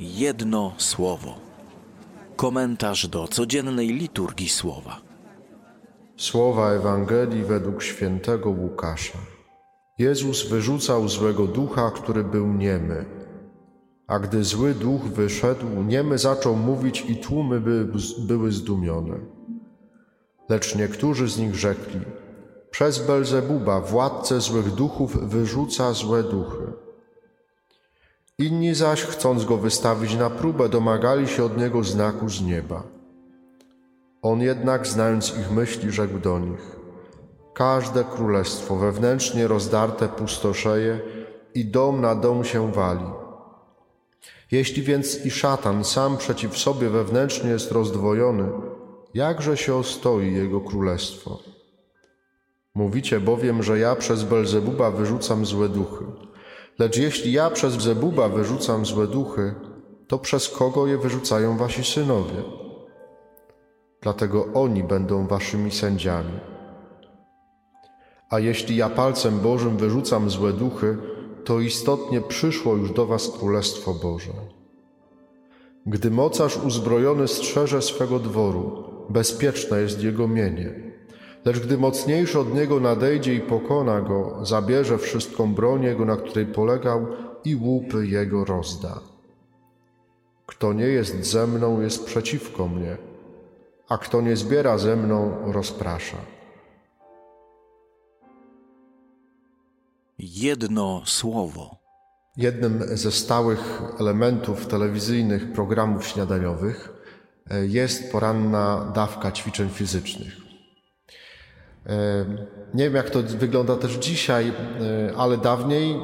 Jedno słowo. Komentarz do codziennej liturgii słowa. Słowa Ewangelii według świętego Łukasza. Jezus wyrzucał złego ducha, który był niemy. A gdy zły duch wyszedł, niemy zaczął mówić i tłumy by, były zdumione. Lecz niektórzy z nich rzekli, przez Belzebuba, władcę złych duchów, wyrzuca złe duchy. Inni zaś, chcąc go wystawić na próbę, domagali się od niego znaku z nieba. On jednak, znając ich myśli, rzekł do nich: Każde królestwo wewnętrznie rozdarte pustoszeje i dom na dom się wali. Jeśli więc i szatan sam przeciw sobie wewnętrznie jest rozdwojony, jakże się ostoi jego królestwo? Mówicie bowiem, że ja przez Belzebuba wyrzucam złe duchy. Lecz jeśli ja przez Zebuba wyrzucam złe duchy, to przez kogo je wyrzucają wasi synowie? Dlatego oni będą waszymi sędziami. A jeśli ja palcem Bożym wyrzucam złe duchy, to istotnie przyszło już do was Królestwo Boże. Gdy mocarz uzbrojony strzeże swego dworu, bezpieczne jest jego mienie. Lecz gdy mocniejszy od niego nadejdzie i pokona go, zabierze wszystką broń jego, na której polegał, i łupy jego rozda. Kto nie jest ze mną, jest przeciwko mnie, a kto nie zbiera ze mną, rozprasza. Jedno słowo. Jednym ze stałych elementów telewizyjnych programów śniadaniowych e, jest poranna dawka ćwiczeń fizycznych. Nie wiem, jak to wygląda też dzisiaj, ale dawniej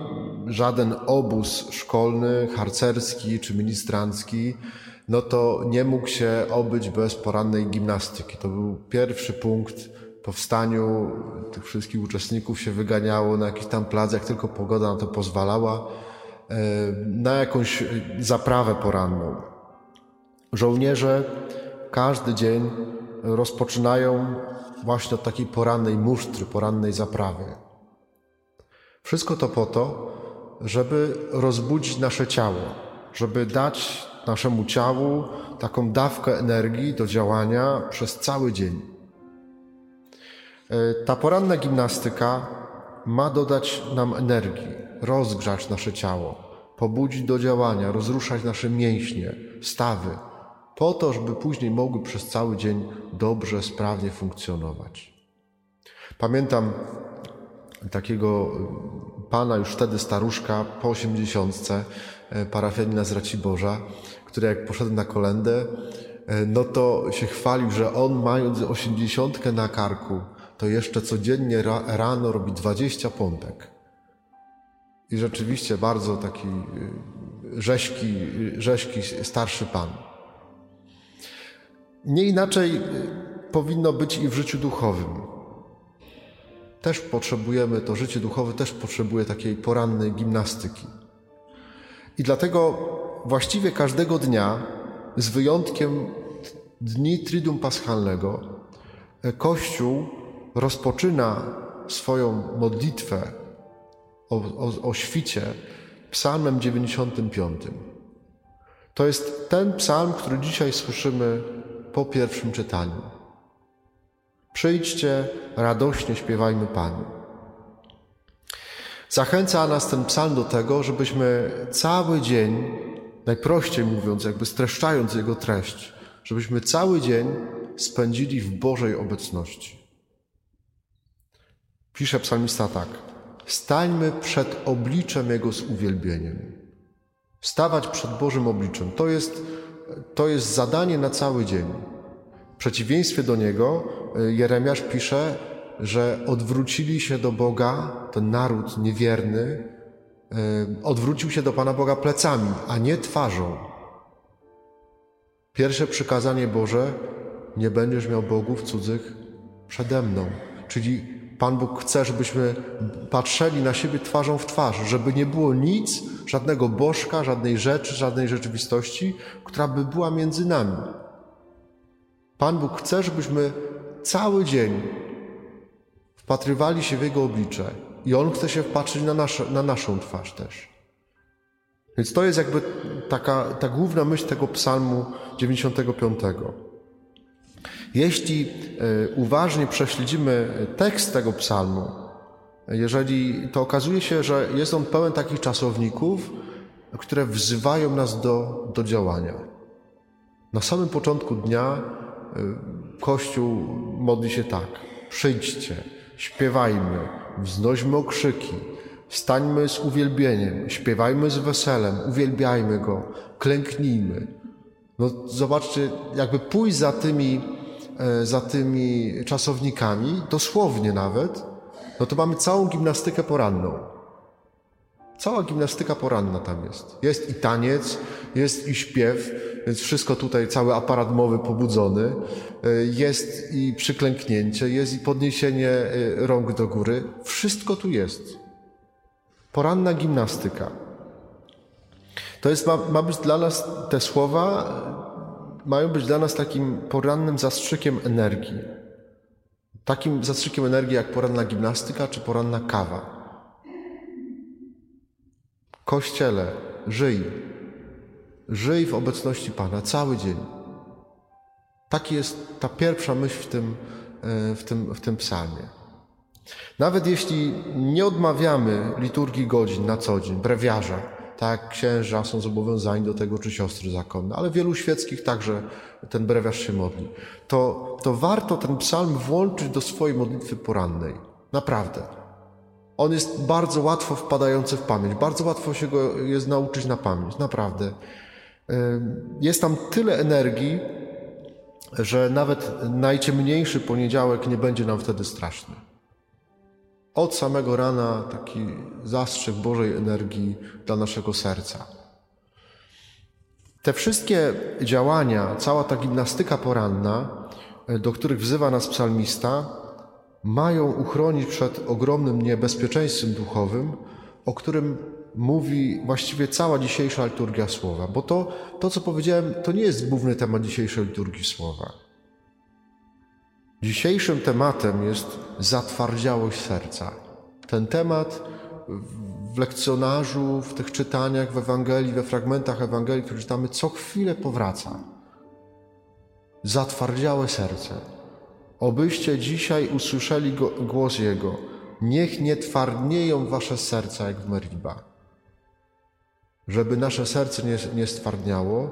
żaden obóz szkolny, harcerski czy ministrancki, no to nie mógł się obyć bez porannej gimnastyki. To był pierwszy punkt po wstaniu tych wszystkich uczestników się wyganiało na jakiś tam plac, jak tylko pogoda na to pozwalała, na jakąś zaprawę poranną. Żołnierze każdy dzień rozpoczynają właśnie od takiej porannej musztry, porannej zaprawy. Wszystko to po to, żeby rozbudzić nasze ciało, żeby dać naszemu ciału taką dawkę energii do działania przez cały dzień. E, ta poranna gimnastyka ma dodać nam energii, rozgrzać nasze ciało, pobudzić do działania, rozruszać nasze mięśnie, stawy, po to, żeby później mogły przez cały dzień dobrze, sprawnie funkcjonować. Pamiętam takiego pana, już wtedy staruszka, po osiemdziesiątce, e, parafianina z Raciborza, który jak poszedł na kolendę, e, no to się chwalił, że on mając osiemdziesiątkę na karku, to jeszcze codziennie rano robi dwadzieścia pątek. I rzeczywiście bardzo taki e, rzeźki, rzeźki starszy pan. Nie inaczej y, powinno być i w życiu duchowym. Też potrzebujemy, to życie duchowe też potrzebuje takiej porannej gimnastyki. I dlatego właściwie każdego dnia, z wyjątkiem dni Triduum Paschalnego, e, Kościół rozpoczyna swoją modlitwę o, o, o świcie psalmem 95. To jest ten psalm, który dzisiaj słyszymy po pierwszym czytaniu. Przyjdźcie, radośnie śpiewajmy Panu. Zachęca nas ten psalm do tego, żebyśmy cały dzień, najprościej mówiąc, jakby streszczając jego treść, żebyśmy cały dzień spędzili w Bożej obecności. Pisze psalmista tak: Stańmy przed obliczem Jego z uwielbieniem. Stawać przed Bożym obliczem to jest to jest zadanie na cały dzień. W przeciwieństwie do niego y, Jeremiasz pisze, że odwrócili się do Boga, ten naród niewierny, y, odwrócił się do Pana Boga plecami, a nie twarzą. Pierwsze przykazanie Boże: Nie będziesz miał bogów cudzych przede mną. Czyli Pan Bóg chce, żebyśmy patrzyli na siebie twarzą w twarz, żeby nie było nic, żadnego bożka, żadnej rzeczy, żadnej rzeczywistości, która by była między nami. Pan Bóg chce, żebyśmy cały dzień wpatrywali się w Jego oblicze i On chce się wpatrzyć na, na naszą twarz też. Więc to jest jakby taka ta główna myśl tego psalmu 95. Jeśli e, uważnie prześledzimy tekst tego psalmu, jeżeli to okazuje się, że jest on pełen takich czasowników, które wzywają nas do, do działania. Na samym początku dnia y, Kościół modli się tak: przyjdźcie, śpiewajmy, wznośmy okrzyki, stańmy z uwielbieniem, śpiewajmy z weselem, uwielbiajmy Go, klęknijmy. No zobaczcie, jakby pójść za tymi, e, za tymi czasownikami, dosłownie nawet, no to mamy całą gimnastykę poranną. Cała gimnastyka poranna tam jest. Jest i taniec, jest i śpiew, więc wszystko tutaj, cały aparat mowy pobudzony. E, jest i przyklęknięcie, jest i podniesienie e, rąk do góry. Wszystko tu jest. Poranna gimnastyka. To jest, ma, ma być dla nas, te słowa mają być dla nas takim porannym zastrzykiem energii. Takim zastrzykiem energii jak poranna gimnastyka czy poranna kawa. Kościele, żyj. Żyj w obecności Pana cały dzień. Taki jest ta pierwsza myśl w tym, e, w tym, w tym psalmie. Nawet jeśli nie odmawiamy liturgii godzin na co dzień, brewiarza, tak księża są zobowiązani do tego, czy siostry zakonne, ale wielu świeckich także ten brewiarz się modli, to, to warto ten psalm włączyć do swojej modlitwy porannej. Naprawdę. On jest bardzo łatwo wpadający w pamięć, bardzo łatwo się go jest nauczyć na pamięć, naprawdę. Jest tam tyle energii, że nawet najciemniejszy poniedziałek nie będzie nam wtedy straszny. Od samego rana taki zastrzyk Bożej energii dla naszego serca. Te wszystkie działania, cała ta gimnastyka poranna, do których wzywa nas psalmista, mają uchronić przed ogromnym niebezpieczeństwem duchowym, o którym mówi właściwie cała dzisiejsza liturgia słowa. Bo to, to co powiedziałem, to nie jest główny temat dzisiejszej liturgii słowa. Dzisiejszym tematem jest zatwardziałość serca. Ten temat w lekcjonarzu, w tych czytaniach w Ewangelii, we fragmentach Ewangelii, które czytamy, co chwilę powraca. Zatwardziałe serce. Obyście dzisiaj usłyszeli go, głos Jego. Niech nie twardnieją wasze serca jak w Meriba. Żeby nasze serce nie, nie stwardniało,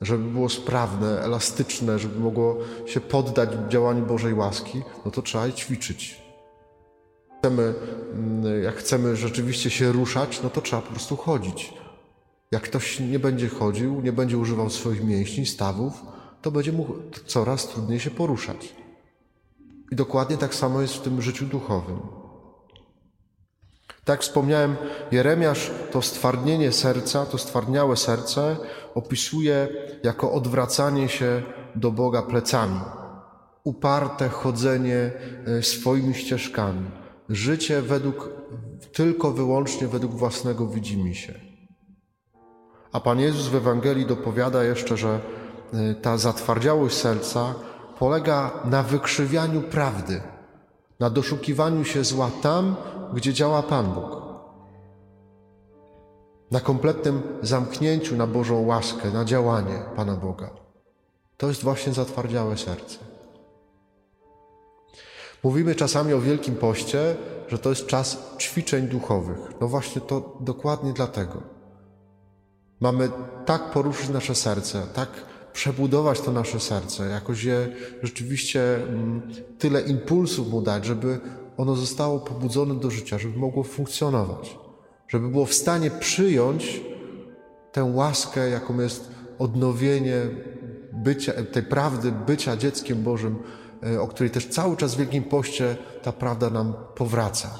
żeby było sprawne, elastyczne, żeby mogło się poddać działaniu Bożej łaski, no to trzeba je ćwiczyć. Chcemy, mm, jak chcemy rzeczywiście się ruszać, no to trzeba po prostu chodzić. Jak ktoś nie będzie chodził, nie będzie używał swoich mięśni, stawów, to będzie mu coraz trudniej się poruszać. I dokładnie tak samo jest w tym życiu duchowym. Tak wspomniałem, Jeremiasz to stwardnienie serca, to stwardniałe serce opisuje jako odwracanie się do Boga plecami, uparte chodzenie e, swoimi ścieżkami, życie według, tylko wyłącznie według własnego widzimisię. A Pan Jezus w Ewangelii dopowiada jeszcze, że e, ta zatwardziałość serca polega na wykrzywianiu prawdy, na doszukiwaniu się zła tam, gdzie działa Pan Bóg. Na kompletnym zamknięciu na Bożą łaskę, na działanie Pana Boga. To jest właśnie zatwardziałe serce. Mówimy czasami o Wielkim Poście, że to jest czas ćwiczeń duchowych. No właśnie to dokładnie dlatego. Mamy tak poruszyć nasze serce, tak przebudować to nasze serce, jakoś je rzeczywiście mm, tyle impulsów mu dać, żeby ono zostało pobudzone do życia, żeby mogło funkcjonować, żeby było w stanie przyjąć tę łaskę, jaką jest odnowienie bycia, tej prawdy bycia dzieckiem Bożym, e, o której też cały czas w Wielkim Poście ta prawda nam powraca.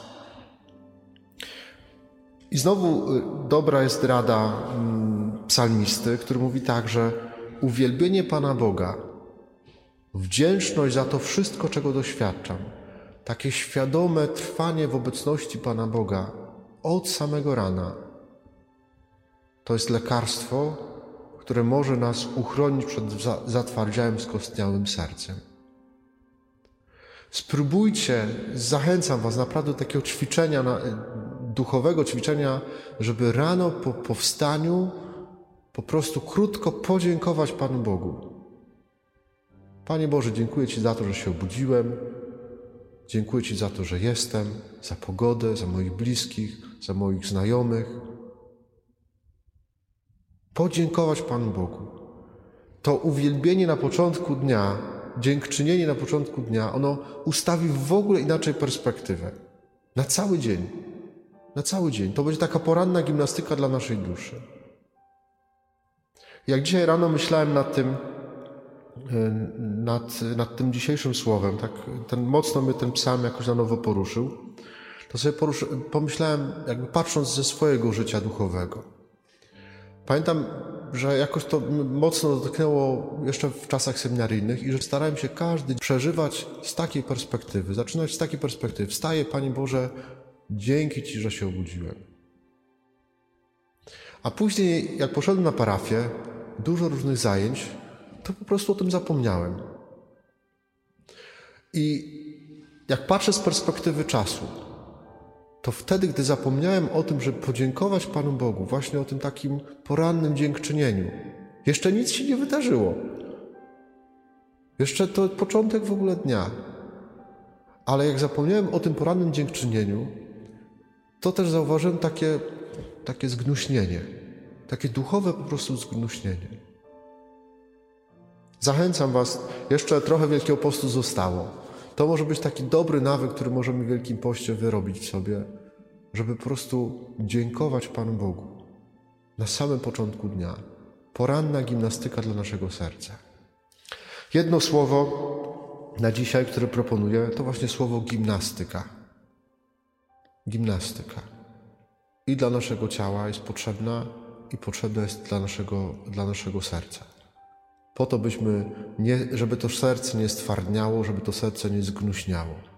I znowu e, dobra jest rada mm, psalmisty, który mówi tak, że uwielbienie Pana Boga, wdzięczność za to wszystko, czego doświadczam, takie świadome trwanie w obecności Pana Boga od samego rana, to jest lekarstwo, które może nas uchronić przed zatwardziałym, skostniałym sercem. Spróbujcie, zachęcam Was naprawdę do takiego ćwiczenia, duchowego ćwiczenia, żeby rano po powstaniu po prostu krótko podziękować Panu Bogu. Panie Boże, dziękuję Ci za to, że się obudziłem. Dziękuję Ci za to, że jestem, za pogodę, za moich bliskich, za moich znajomych. Podziękować Panu Bogu. To uwielbienie na początku dnia, dziękczynienie na początku dnia, ono ustawi w ogóle inaczej perspektywę. Na cały dzień. Na cały dzień. To będzie taka poranna gimnastyka dla naszej duszy. Jak dzisiaj rano myślałem nad tym, nad, nad tym dzisiejszym słowem, tak ten, mocno mnie ten psalm jakoś na nowo poruszył, to sobie poruszy, pomyślałem, jakby patrząc ze swojego życia duchowego. Pamiętam, że jakoś to mocno dotknęło jeszcze w czasach seminaryjnych i że starałem się każdy przeżywać z takiej perspektywy, zaczynać z takiej perspektywy. Wstaję, Panie Boże, dzięki Ci, że się obudziłem. A później, jak poszedłem na parafię, dużo różnych zajęć, to po prostu o tym zapomniałem. I jak patrzę z perspektywy czasu, to wtedy, gdy zapomniałem o tym, żeby podziękować Panu Bogu, właśnie o tym takim porannym dziękczynieniu, jeszcze nic się nie wydarzyło. Jeszcze to początek w ogóle dnia. Ale jak zapomniałem o tym porannym dziękczynieniu, to też zauważyłem takie, takie zgnuśnienie, takie duchowe po prostu zgnuśnienie. Zachęcam Was, jeszcze trochę Wielkiego Postu zostało. To może być taki dobry nawyk, który możemy w Wielkim Poście wyrobić w sobie, żeby po prostu dziękować Panu Bogu na samym początku dnia. Poranna gimnastyka dla naszego serca. Jedno słowo na dzisiaj, które proponuję, to właśnie słowo gimnastyka. Gimnastyka. I dla naszego ciała jest potrzebna, i potrzebna jest dla naszego, dla naszego serca. Po to byśmy, nie, żeby to serce nie stwardniało, żeby to serce nie zgnuśniało.